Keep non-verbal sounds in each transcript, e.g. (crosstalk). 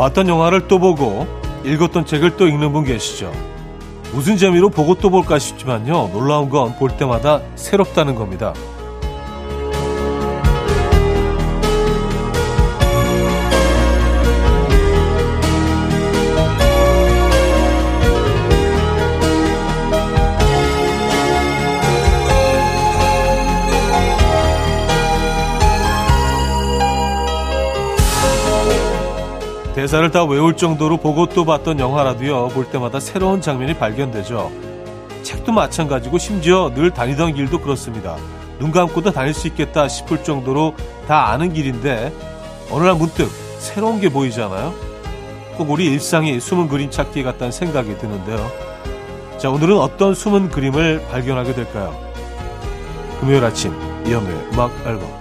봤던 영화를 또 보고 읽었던 책을 또 읽는 분 계시죠? 무슨 재미로 보고 또 볼까 싶지만요. 놀라운 건 볼 때마다 새롭다는 겁니다. 대사를 다 외울 정도로 보고 또 봤던 영화라도요, 볼 때마다 새로운 장면이 발견되죠. 책도 마찬가지고 심지어 늘 다니던 길도 그렇습니다. 눈 감고도 다닐 수 있겠다 싶을 정도로 다 아는 길인데, 어느 날 문득 새로운 게 보이잖아요? 꼭 우리 일상이 숨은 그림 찾기 같다는 생각이 드는데요. 자, 오늘은 어떤 숨은 그림을 발견하게 될까요? 금요일 아침, 이현우의 음악 앨범.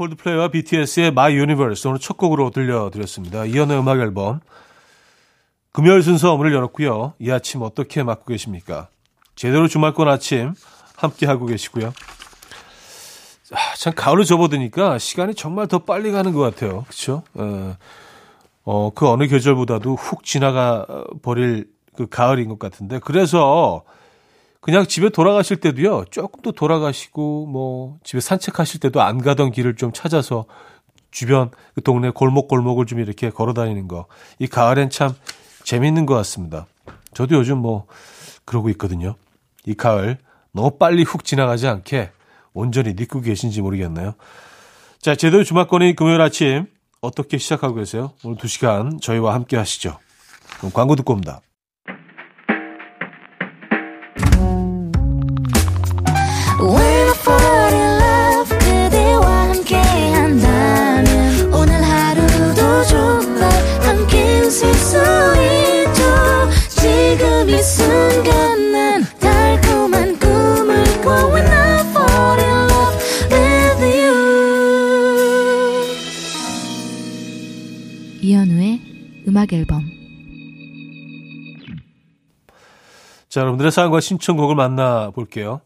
콜드플레이와 BTS의 My Universe 오늘 첫 곡으로 들려드렸습니다. 이연의 음악 앨범 금요일 순서 문을 열었고요. 이 아침 어떻게 맞고 계십니까? 제대로 주말권 아침 함께 하고 계시고요. 아, 참 가을을 접어드니까 시간이 정말 더 빨리 가는 것 같아요. 그렇죠? 어, 그 어느 계절보다도 훅 지나가 버릴 그 가을인 것 같은데 그래서 그냥 집에 돌아가실 때도요, 조금 더 돌아가시고, 뭐, 집에 산책하실 때도 안 가던 길을 좀 찾아서 주변 그 동네 골목골목을 좀 이렇게 걸어 다니는 거. 이 가을엔 참 재밌는 것 같습니다. 저도 요즘 뭐, 그러고 있거든요. 이 가을 너무 빨리 훅 지나가지 않게 온전히 믿고 계신지 모르겠네요. 자, 제대로 주말권인 금요일 아침 어떻게 시작하고 계세요? 오늘 2시간 저희와 함께 하시죠. 그럼 광고 듣고 옵니다. 자, 여러분들의 사연과 신청곡을 만나볼게요.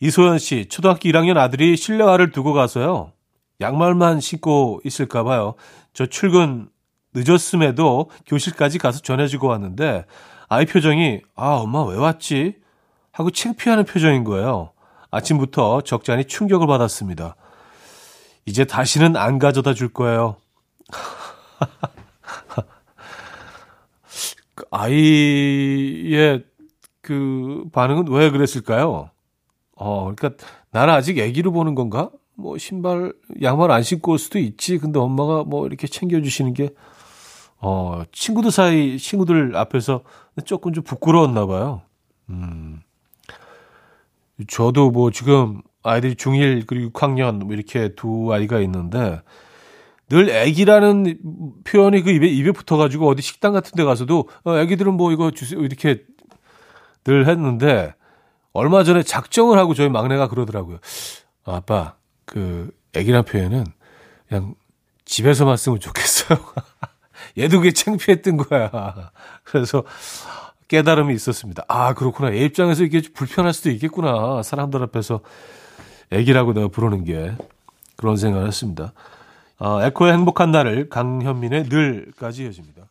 이소연 씨, 초등학교 1학년 아들이 실내화를 두고 가서요. 양말만 신고 있을까 봐요. 저 출근 늦었음에도 교실까지 가서 전해주고 왔는데 아이 표정이 아 엄마 왜 왔지? 하고 창피하는 표정인 거예요. 아침부터 적잖이 충격을 받았습니다. 이제 다시는 안 가져다 줄 거예요. (laughs) 그 아이의 그 반응은 왜 그랬을까요? 어, 그러니까 나는 아직 아기로 보는 건가? 뭐 신발, 양말 안 신고 올 수도 있지. 근데 엄마가 뭐 이렇게 챙겨 주시는 게, 어, 친구들 사이, 친구들 앞에서 조금 좀 부끄러웠나 봐요. 음. 저도 뭐 지금 아이들이 중1 그리고 6학년 뭐 이렇게 두 아이가 있는데, 늘 애기라는 표현이 그 입에, 입에 붙어가지고 어디 식당 같은 데 가서도 어, 애기들은 뭐 이거 주세요. 이렇게 늘 했는데 얼마 전에 작정을 하고 저희 막내가 그러더라고요. 아, 아빠, 그 애기란 표현은 그냥 집에서만 쓰면 좋겠어요. (laughs) 얘도 그게 창피했던 거야. (laughs) 그래서 깨달음이 있었습니다. 아, 그렇구나. 애 입장에서 이게 불편할 수도 있겠구나. 사람들 앞에서 애기라고 내가 부르는 게. 그런 생각을 했습니다. 어, 에코의 행복한 날을 강현민의 늘까지 이어집니다.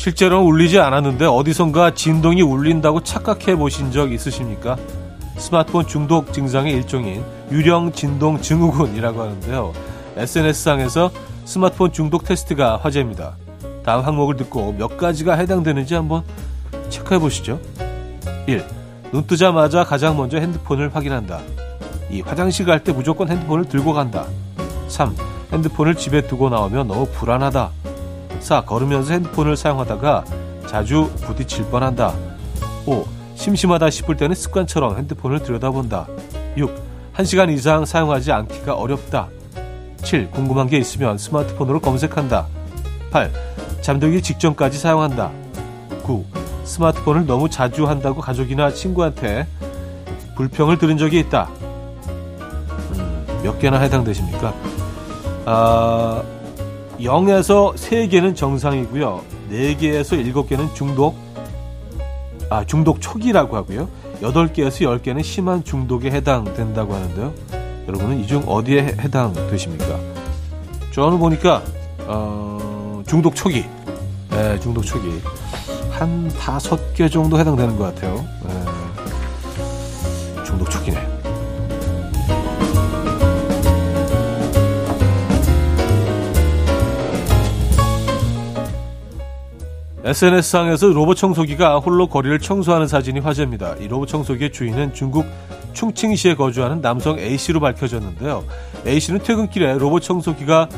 실제로는 울리지 않았는데 어디선가 진동이 울린다고 착각해 보신 적 있으십니까? 스마트폰 중독 증상의 일종인 유령 진동 증후군이라고 하는데요. SNS상에서 스마트폰 중독 테스트가 화제입니다. 다음 항목을 듣고 몇 가지가 해당되는지 한번 체크해 보시죠. 1. 눈 뜨자마자 가장 먼저 핸드폰을 확인한다. 2. 화장실 갈 때 무조건 핸드폰을 들고 간다. 3. 핸드폰을 집에 두고 나오면 너무 불안하다. 4. 걸으면서 핸드폰을 사용하다가 자주 부딪힐 뻔한다. 5. 심심하다 싶을 때는 습관처럼 핸드폰을 들여다본다. 6. 1시간 이상 사용하지 않기가 어렵다. 7. 궁금한 게 있으면 스마트폰으로 검색한다. 8. 잠들기 직전까지 사용한다. 9. 스마트폰을 너무 자주 한다고 가족이나 친구한테 불평을 들은 적이 있다. 음, 몇 개나 해당되십니까? 아, 0에서 3개는 정상이고요. 4개에서 7개는 중독, 아, 중독 초기라고 하고요. 8개에서 10개는 심한 중독에 해당된다고 하는데요. 여러분은 이 중 어디에 해당되십니까? 저는 보니까, 어, 중독 초기. 네, 중독 초기. 한 다섯 개 정도 해당되는 것 같아요. 네. 중독 초기네. SNS상에서 로봇 청소기가 홀로 거리를 청소하는 사진이 화제입니다. 이 로봇 청소기의 주인은 중국 충칭시에 거주하는 남성 A씨로 밝혀졌는데요. A씨는 퇴근길에 로봇 청소기가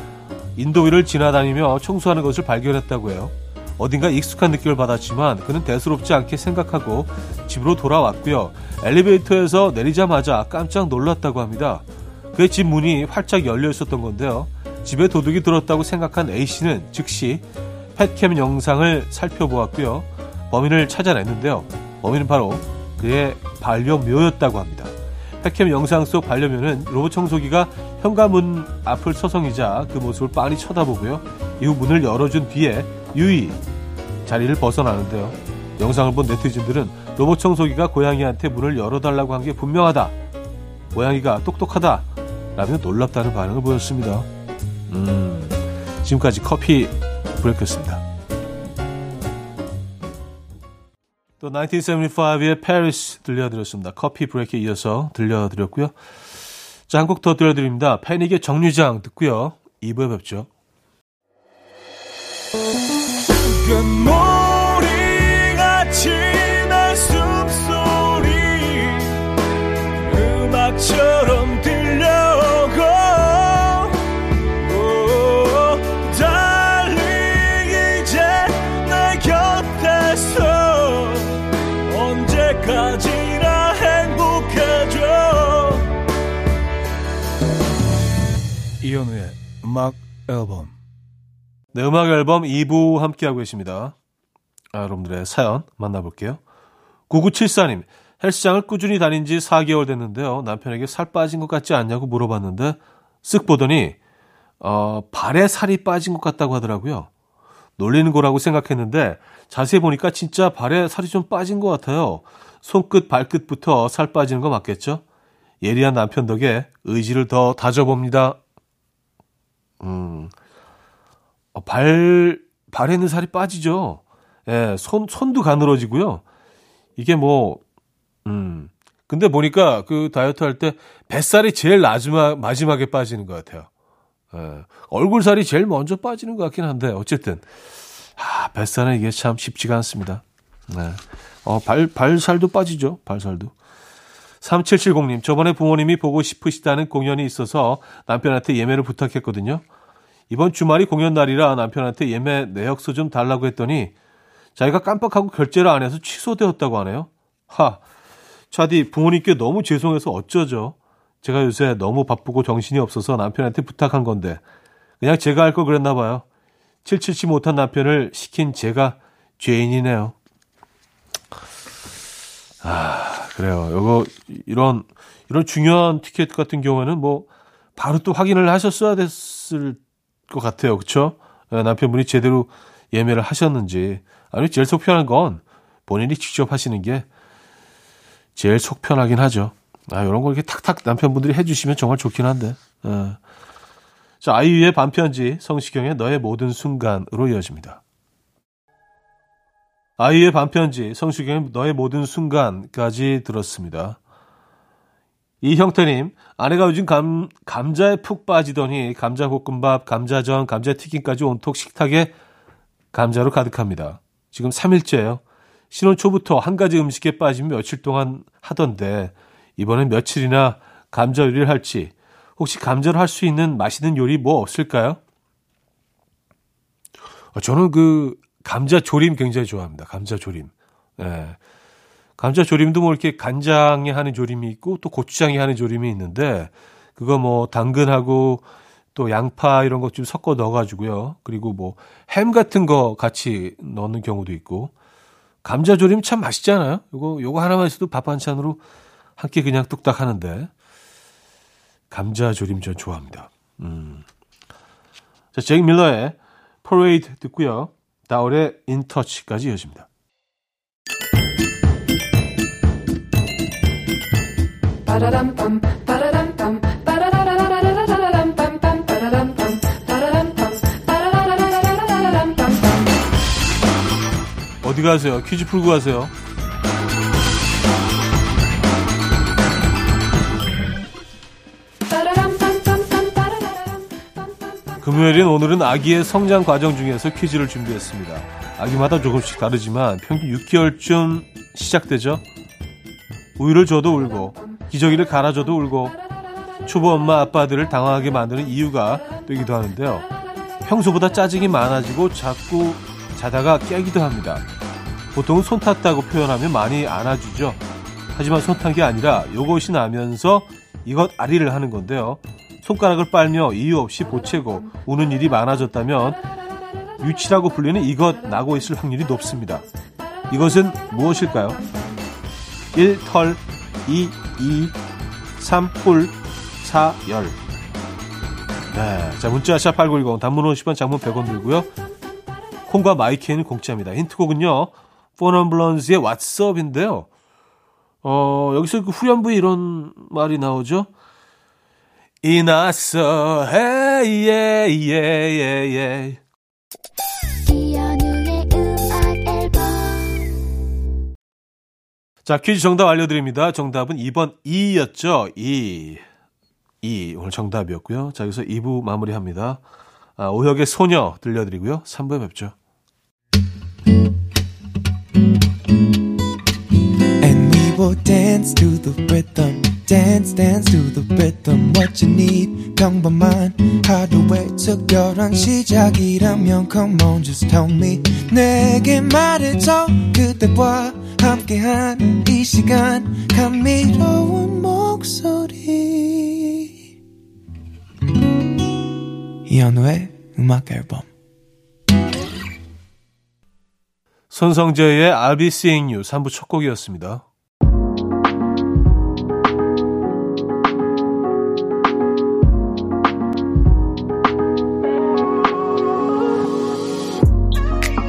인도 위를 지나다니며 청소하는 것을 발견했다고 해요. 어딘가 익숙한 느낌을 받았지만 그는 대수롭지 않게 생각하고 집으로 돌아왔고요. 엘리베이터에서 내리자마자 깜짝 놀랐다고 합니다. 그의 집 문이 활짝 열려 있었던 건데요. 집에 도둑이 들었다고 생각한 A씨는 즉시 펫캠 영상을 살펴보았고요. 범인을 찾아냈는데요. 범인은 바로 그의 반려묘였다고 합니다. 펫캠 영상 속 반려묘는 로봇 청소기가 현관문 앞을 서성이자 그 모습을 빤히 쳐다보고요. 이후 문을 열어준 뒤에 유이 자리를 벗어나는데요. 영상을 본 네티즌들은 로봇 청소기가 고양이한테 문을 열어달라고 한 게 분명하다. 고양이가 똑똑하다. 라며 놀랍다는 반응을 보였습니다. 음, 지금까지 커피 브레이크였습니다. 또 1975의 Paris 들려드렸습니다. 커피 브레이크에 이어서 들려드렸고요. 자, 한 곡 더 들려드립니다. 패닉의 정류장 듣고요. 2부에 뵙죠. 이현우의 음악 앨범 네, 음악 앨범 2부 함께하고 계십니다. 아, 여러분들의 사연 만나볼게요. 9974님, 헬스장을 꾸준히 다닌 지 4개월 됐는데요. 남편에게 살 빠진 것 같지 않냐고 물어봤는데, 쓱 보더니, 어, 발에 살이 빠진 것 같다고 하더라고요. 놀리는 거라고 생각했는데, 자세히 보니까 진짜 발에 살이 좀 빠진 것 같아요. 손끝, 발끝부터 살 빠지는 거 맞겠죠? 예리한 남편 덕에 의지를 더 다져봅니다. 음, 어, 발, 발에 있는 살이 빠지죠. 예, 손, 손도 가늘어지고요. 이게 뭐, 음. 근데 보니까 그 다이어트 할 때 뱃살이 제일 마지막, 마지막에 빠지는 것 같아요. 예, 얼굴 살이 제일 먼저 빠지는 것 같긴 한데, 어쨌든. 아, 뱃살은 이게 참 쉽지가 않습니다. 네. 어, 발, 발살도 빠지죠. 발살도. 3770님, 저번에 부모님이 보고 싶으시다는 공연이 있어서 남편한테 예매를 부탁했거든요. 이번 주말이 공연 날이라 남편한테 예매 내역서 좀 달라고 했더니 자기가 깜빡하고 결제를 안 해서 취소되었다고 하네요. 하, 차디 부모님께 너무 죄송해서 어쩌죠? 제가 요새 너무 바쁘고 정신이 없어서 남편한테 부탁한 건데 그냥 제가 할 걸 그랬나 봐요. 칠칠치 못한 남편을 시킨 제가 죄인이네요. 아, 그래요. 요거 이런 이런 중요한 티켓 같은 경우에는 뭐 바로 또 확인을 하셨어야 됐을 것 같아요. 그렇죠? 남편분이 제대로 예매를 하셨는지 아니 제일 속 편한 건 본인이 직접 하시는 게 제일 속 편하긴 하죠. 아 이런 걸 이렇게 탁탁 남편분들이 해주시면 정말 좋긴 한데. 예. 자 아이유의 반편지 성시경의 너의 모든 순간으로 이어집니다. 아이유의 반편지 성시경의 너의 모든 순간까지 들었습니다. 이형태님, 아내가 요즘 감, 감자에 푹 빠지더니 감자볶음밥, 감자전, 감자튀김까지 온통 식탁에 감자로 가득합니다. 지금 3일째예요. 신혼 초부터 한 가지 음식에 빠지면 며칠 동안 하던데 이번엔 며칠이나 감자 요리를 할지 혹시 감자로 할 수 있는 맛있는 요리 뭐 없을까요? 어, 저는 그 감자 조림 굉장히 좋아합니다. 감자 조림. 예. 감자 조림도 뭐 이렇게 간장에 하는 조림이 있고 또 고추장에 하는 조림이 있는데 그거 뭐 당근하고 또 양파 이런 것 좀 섞어 넣어가지고요. 그리고 뭐 햄 같은 거 같이 넣는 경우도 있고 감자 조림 참 맛있잖아요. 요거 요거 하나만 있어도 밥 반찬으로 한 끼 그냥 뚝딱 하는데 감자 조림 전 좋아합니다. 음. 자, 제이 밀러의 퍼레이드 듣고요. 다울의 인터치까지 이어집니다. 어디 가세요? 퀴즈 풀고 가세요. 금요일인 오늘은 아기의 성장 과정 중에서 퀴즈를 준비했습니다. 아기마다 조금씩 다르지만 평균 6개월쯤 시작되죠. 우유를 줘도 울고 기저귀를 갈아줘도 울고 초보 엄마 아빠들을 당황하게 만드는 이유가 되기도 하는데요. 평소보다 짜증이 많아지고 자꾸 자다가 깨기도 합니다. 보통은 손 탔다고 표현하면 많이 안아주죠. 하지만 손 탄 게 아니라 요것이 나면서 이것 아리를 하는 건데요. 손가락을 빨며 이유 없이 보채고 우는 일이 많아졌다면 유치라고 불리는 이것 나고 있을 확률이 높습니다. 이것은 무엇일까요? 1. 털 2. 이 3. 뿔 4. 열 네, 자 문자 샵8910 단문 50원 장문 100원 들고요. 콩과 마이키는 공짜입니다. 힌트곡은요. 포넘블런즈의 What's Up인데요. 어, 여기서 그 후렴부에 이런 말이 나오죠. 이났어, 앨범 자, 퀴즈 정답 알려드립니다. 정답은 2번 2였죠. 2. 2. 오늘 정답이었고요. 자, 여기서 2부 마무리합니다. 아, 오혁의 소녀 들려드리고요. 3부에 뵙죠. Will dance to the rhythm. Dance, dance to the rhythm. What you need, 평범한 하루의 특별한 시작이라면 Come on, just tell me. 내게 말해줘. 그대와 함께한 이 시간. 감미로운 목소리. 이현우의 음악 앨범. 손성재의 I'll be seeing you 3부 첫 곡이었습니다.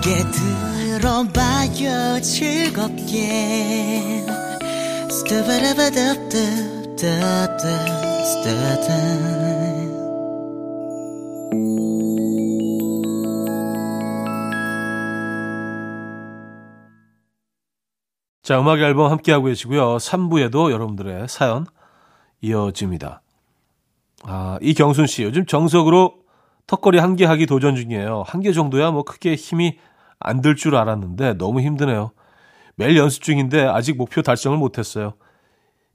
함께 들어봐요 즐겁게 자, 음악 앨범 함께하고 계시고요. 3부에도 여러분들의 사연 이어집니다. 아, 이경순 씨, 요즘 정석으로 턱걸이 한 개 하기 도전 중이에요. 한 개 정도야 뭐 크게 힘이 안들줄 알았는데 너무 힘드네요. 매일 연습 중인데 아직 목표 달성을 못했어요.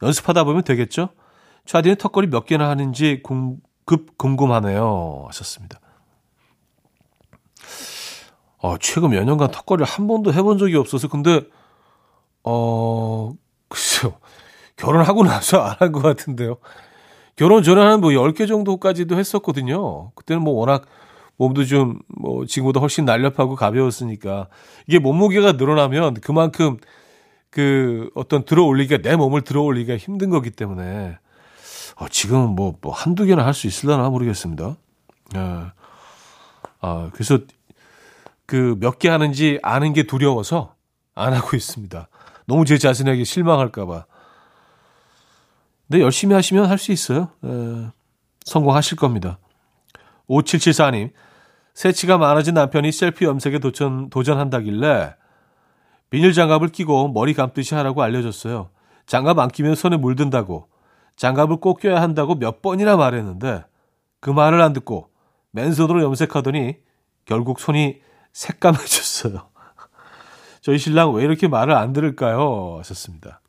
연습하다 보면 되겠죠? 차디는 턱걸이 몇 개나 하는지 궁, 급 궁금하네요. 하셨습니다. 어, 최근 몇 년간 턱걸이를 한 번도 해본 적이 없어서 근데 어 글쎄요 결혼하고 나서 안 한 것 같은데요. 결혼 전에 한뭐 10개 정도까지도 했었거든요. 그때는 뭐 워낙 몸도 좀 뭐 지금보다 훨씬 날렵하고 가벼웠으니까 이게 몸무게가 늘어나면 그만큼 그 어떤 들어 올리기가 내 몸을 들어 올리기가 힘든 거기 때문에 어, 지금은 뭐, 뭐 한두 개나 할 수 있을려나 모르겠습니다. 예. 아, 그래서 그 몇 개 하는지 아는 게 두려워서 안 하고 있습니다. 너무 제 자신에게 실망할까봐. 근데 열심히 하시면 할 수 있어요. 에, 성공하실 겁니다. 5774님, 새치가 많아진 남편이 셀피 염색에 도전, 도전한다길래 비닐 장갑을 끼고 머리 감듯이 하라고 알려줬어요. 장갑 안 끼면 손에 물든다고. 장갑을 꼭 껴야 한다고 몇 번이나 말했는데 그 말을 안 듣고 맨손으로 염색하더니 결국 손이 새까매졌어요. (laughs) 저희 신랑 왜 이렇게 말을 안 들을까요? 하셨습니다.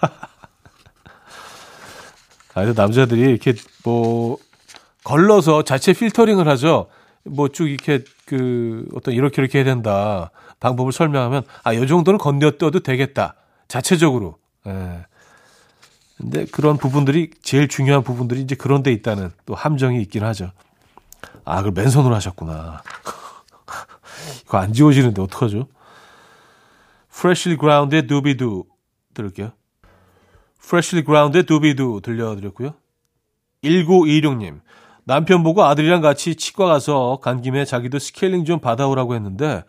(laughs) 아, 남자들이 이렇게 뭐 걸러서 자체 필터링을 하죠. 뭐 쭉 이렇게 그 어떤 이렇게 이렇게 해야 된다 방법을 설명하면 아, 요 정도는 건너뛰어도 되겠다. 자체적으로. 예. 근데 그런 부분들이 제일 중요한 부분들이 이제 그런 데 있다는 또 함정이 있긴 하죠. 아, 그걸 맨손으로 하셨구나. (laughs) 이거 안 지워지는데 어떡하죠? Freshly Ground의 두비두 들을게요. Freshly Ground의 두비두 들려드렸고요. 1926님, 남편 보고 아들이랑 같이 치과 가서 간 김에 자기도 스케일링 좀 받아오라고 했는데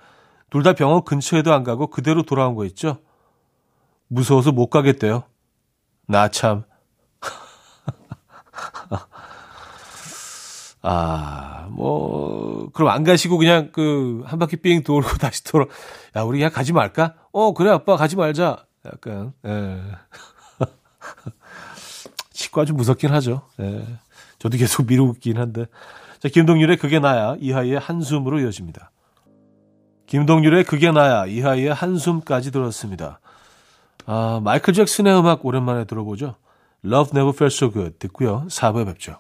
둘 다 병원 근처에도 안 가고 그대로 돌아온 거 있죠? 무서워서 못 가겠대요. 나 참. (laughs) 아, 뭐, 그럼 안 가시고 그냥 그 한 바퀴 삥 돌고 (laughs) 다시 돌아. 야, 우리 그냥 가지 말까? 어, 그래, 아빠 가지 말자. 약간, 예. (laughs) 치과 좀 무섭긴 하죠. 예. 저도 계속 미루고 있긴 한데. 자, 김동률의 그게 나야, 이하이의 한숨으로 이어집니다. 김동률의 그게 나야, 이하이의 한숨까지 들었습니다. 아, 마이클 잭슨의 음악 오랜만에 들어보죠. Love Never Felt So Good 듣고요. 4부에 뵙죠.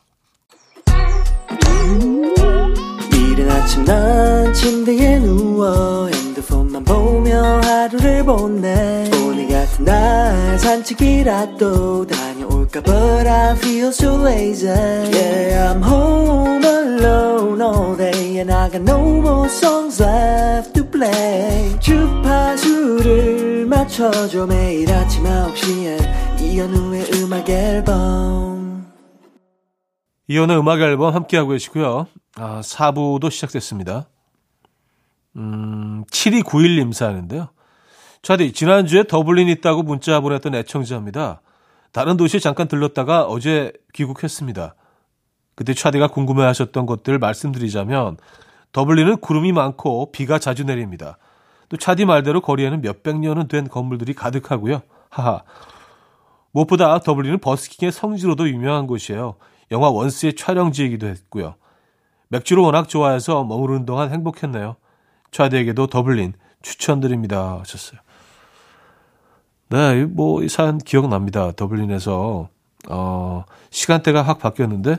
이른 아침 난 침대에 누워 핸드폰만 보며 하루를 보내 오늘 같은 날 산책이라도 다 녀올까 But I feel so lazy Yeah I'm home alone all day And I got no more songs left to play 주파수를 맞춰줘 매일 아침 9시에 이현우의 음악 앨범 이혼의 음악 앨범 함께하고 계시고요. 아, 4부도 시작됐습니다. 음, 7291님 사연인데요. 차디, 지난주에 더블린 있다고 문자 보냈던 애청자입니다. 다른 도시에 잠깐 들렀다가 어제 귀국했습니다. 그때 차디가 궁금해 하셨던 것들 말씀드리자면, 더블린은 구름이 많고 비가 자주 내립니다. 또 차디 말대로 거리에는 몇백 년은 된 건물들이 가득하고요. 하하. 무엇보다 더블린은 버스킹의 성지로도 유명한 곳이에요. 영화 원스의 촬영지이기도 했고요. 맥주를 워낙 좋아해서 머무르는 동안 행복했네요. 차디에게도 더블린 추천드립니다. 하셨어요. 네, 뭐, 이 사연 기억납니다. 더블린에서, 어, 시간대가 확 바뀌었는데,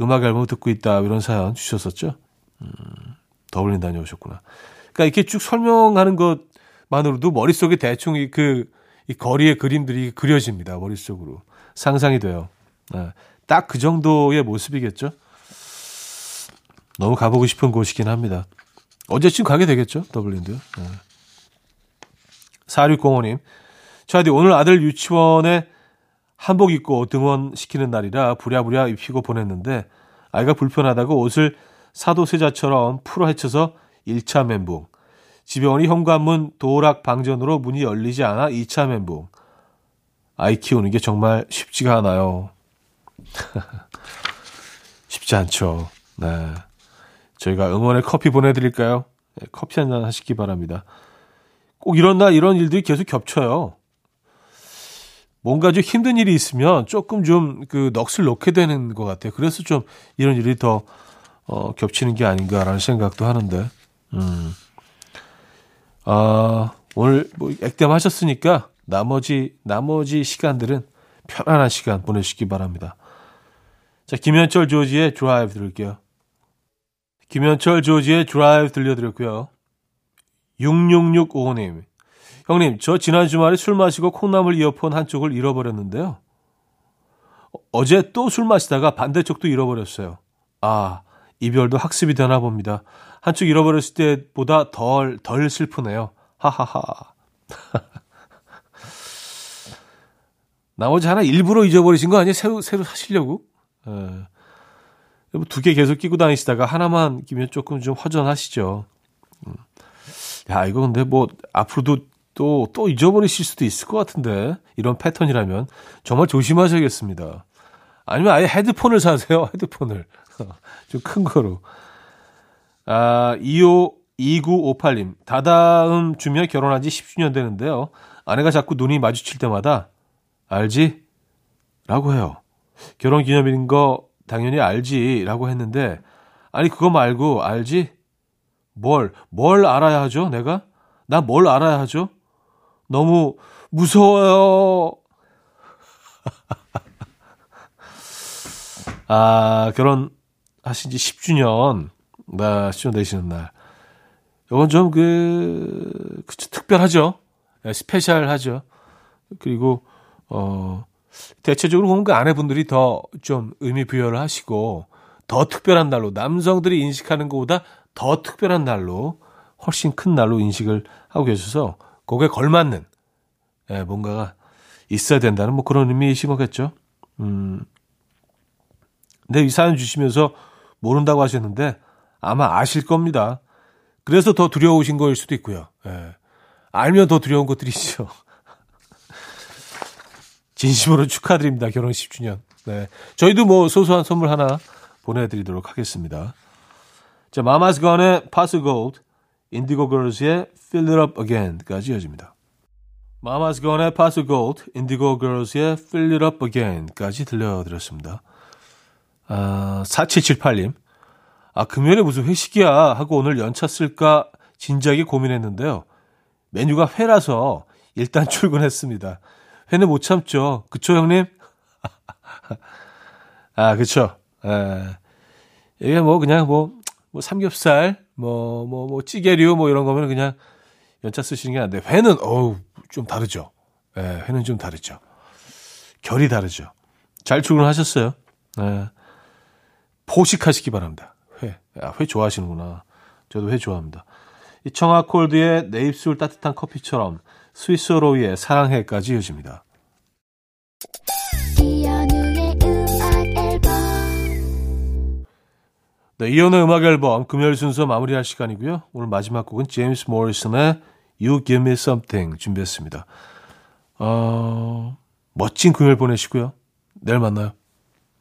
음악 앨범 듣고 있다, 이런 사연 주셨었죠. 음, 더블린 다녀오셨구나. 그러니까 이렇게 쭉 설명하는 것만으로도 머릿속에 대충 이 그, 이 거리의 그림들이 그려집니다. 머릿속으로. 상상이 돼요. 네. 딱 그 정도의 모습이겠죠. 너무 가보고 싶은 곳이긴 합니다. 언제쯤 가게 되겠죠, 더블린도요. 네. 4605님, 차디 오늘 아들 유치원에 한복 입고 등원시키는 날이라 부랴부랴 입히고 보냈는데 아이가 불편하다고 옷을 사도세자처럼 풀어 헤쳐서 1차 멘붕. 집에 오니 현관문 도락 방전으로 문이 열리지 않아 2차 멘붕. 아이 키우는 게 정말 쉽지가 않아요. (laughs) 쉽지 않죠. 네. 저희가 응원의 커피 보내드릴까요? 네, 커피 한 잔 하시기 바랍니다. 꼭 이런 날 이런 일들이 계속 겹쳐요. 뭔가 좀 힘든 일이 있으면 조금 좀 그 넋을 놓게 되는 것 같아요. 그래서 좀 이런 일이 더 어, 겹치는 게 아닌가라는 생각도 하는데, 음. 아, 오늘 뭐 액땜 하셨으니까 나머지, 나머지 시간들은 편안한 시간 보내시기 바랍니다. 자, 김현철 조지의 드라이브 들을게요. 김현철 조지의 드라이브 들려드렸고요. 6665님. 형님, 저 지난 주말에 술 마시고 콩나물 이어폰 한쪽을 잃어버렸는데요. 어제 또 술 마시다가 반대쪽도 잃어버렸어요. 아, 이별도 학습이 되나 봅니다. 한쪽 잃어버렸을 때보다 덜, 덜 슬프네요. 하하하. (laughs) 나머지 하나 일부러 잊어버리신 거 아니에요? 새로, 새로 사시려고? 예. 두개 계속 끼고 다니시다가 하나만 끼면 조금 좀 허전하시죠. 음. 야, 이거 근데 뭐, 앞으로도 또, 또 잊어버리실 수도 있을 것 같은데. 이런 패턴이라면. 정말 조심하셔야겠습니다. 아니면 아예 헤드폰을 사세요. 헤드폰을. (laughs) 좀 큰 거로. 아, 25, 2958님. 다다음 주면 결혼한 지 10주년 되는데요. 아내가 자꾸 눈이 마주칠 때마다, 알지? 라고 해요. 결혼 기념일인 거 당연히 알지? 라고 했는데, 아니, 그거 말고, 알지? 뭘, 뭘 알아야 하죠, 내가? 나 뭘 알아야 하죠? 너무 무서워요. (laughs) 아, 결혼하신 지 10주년, 나, 10주년 되시는 날. 이건 좀 그, 그쵸, 특별하죠. 네, 스페셜하죠. 그리고, 어, 대체적으로 보면 그 아내분들이 더 좀 의미 부여를 하시고, 더 특별한 날로, 남성들이 인식하는 것보다 더 특별한 날로, 훨씬 큰 날로 인식을 하고 계셔서, 거기에 걸맞는, 예, 뭔가가 있어야 된다는 뭐 그런 의미이신 거겠죠. 음. 근데 이 사연 주시면서 모른다고 하셨는데, 아마 아실 겁니다. 그래서 더 두려우신 거일 수도 있고요. 예. 알면 더 두려운 것들이 있죠. (laughs) 진심으로 축하드립니다. 결혼 10주년. 네. 저희도 뭐 소소한 선물 하나 보내드리도록 하겠습니다. 자, 마마스 건의 파스 골드, 인디고 걸스의 Fill It Up Again까지 이어집니다. 마마스 건의 파스 골드, 인디고 걸스의 Fill It Up Again까지 들려드렸습니다. 아, 4778님. 아, 금요일에 무슨 회식이야 하고 오늘 연차 쓸까 진작에 고민했는데요. 메뉴가 회라서 일단 (laughs) 출근했습니다. 회는 못 참죠. 그쵸, 형님? (laughs) 아, 그쵸. 에, 이게 뭐, 그냥 뭐, 뭐, 삼겹살, 뭐, 뭐, 뭐, 찌개류, 뭐, 이런 거면 그냥 연차 쓰시는 게 안 돼. 회는, 어우, 좀 다르죠. 예, 회는 좀 다르죠. 결이 다르죠. 잘 출근하셨어요. 예. 포식하시기 바랍니다. 회. 아, 회 좋아하시는구나. 저도 회 좋아합니다. 이 청아콜드의 내 입술 따뜻한 커피처럼 스위스로이의 사랑해까지 이어집니다. 네, 이연의 음악 앨범 금요일 순서 마무리할 시간이고요. 오늘 마지막 곡은 제임스 모리슨의 You Give Me Something 준비했습니다. 어, 멋진 금요일 보내시고요. 내일 만나요.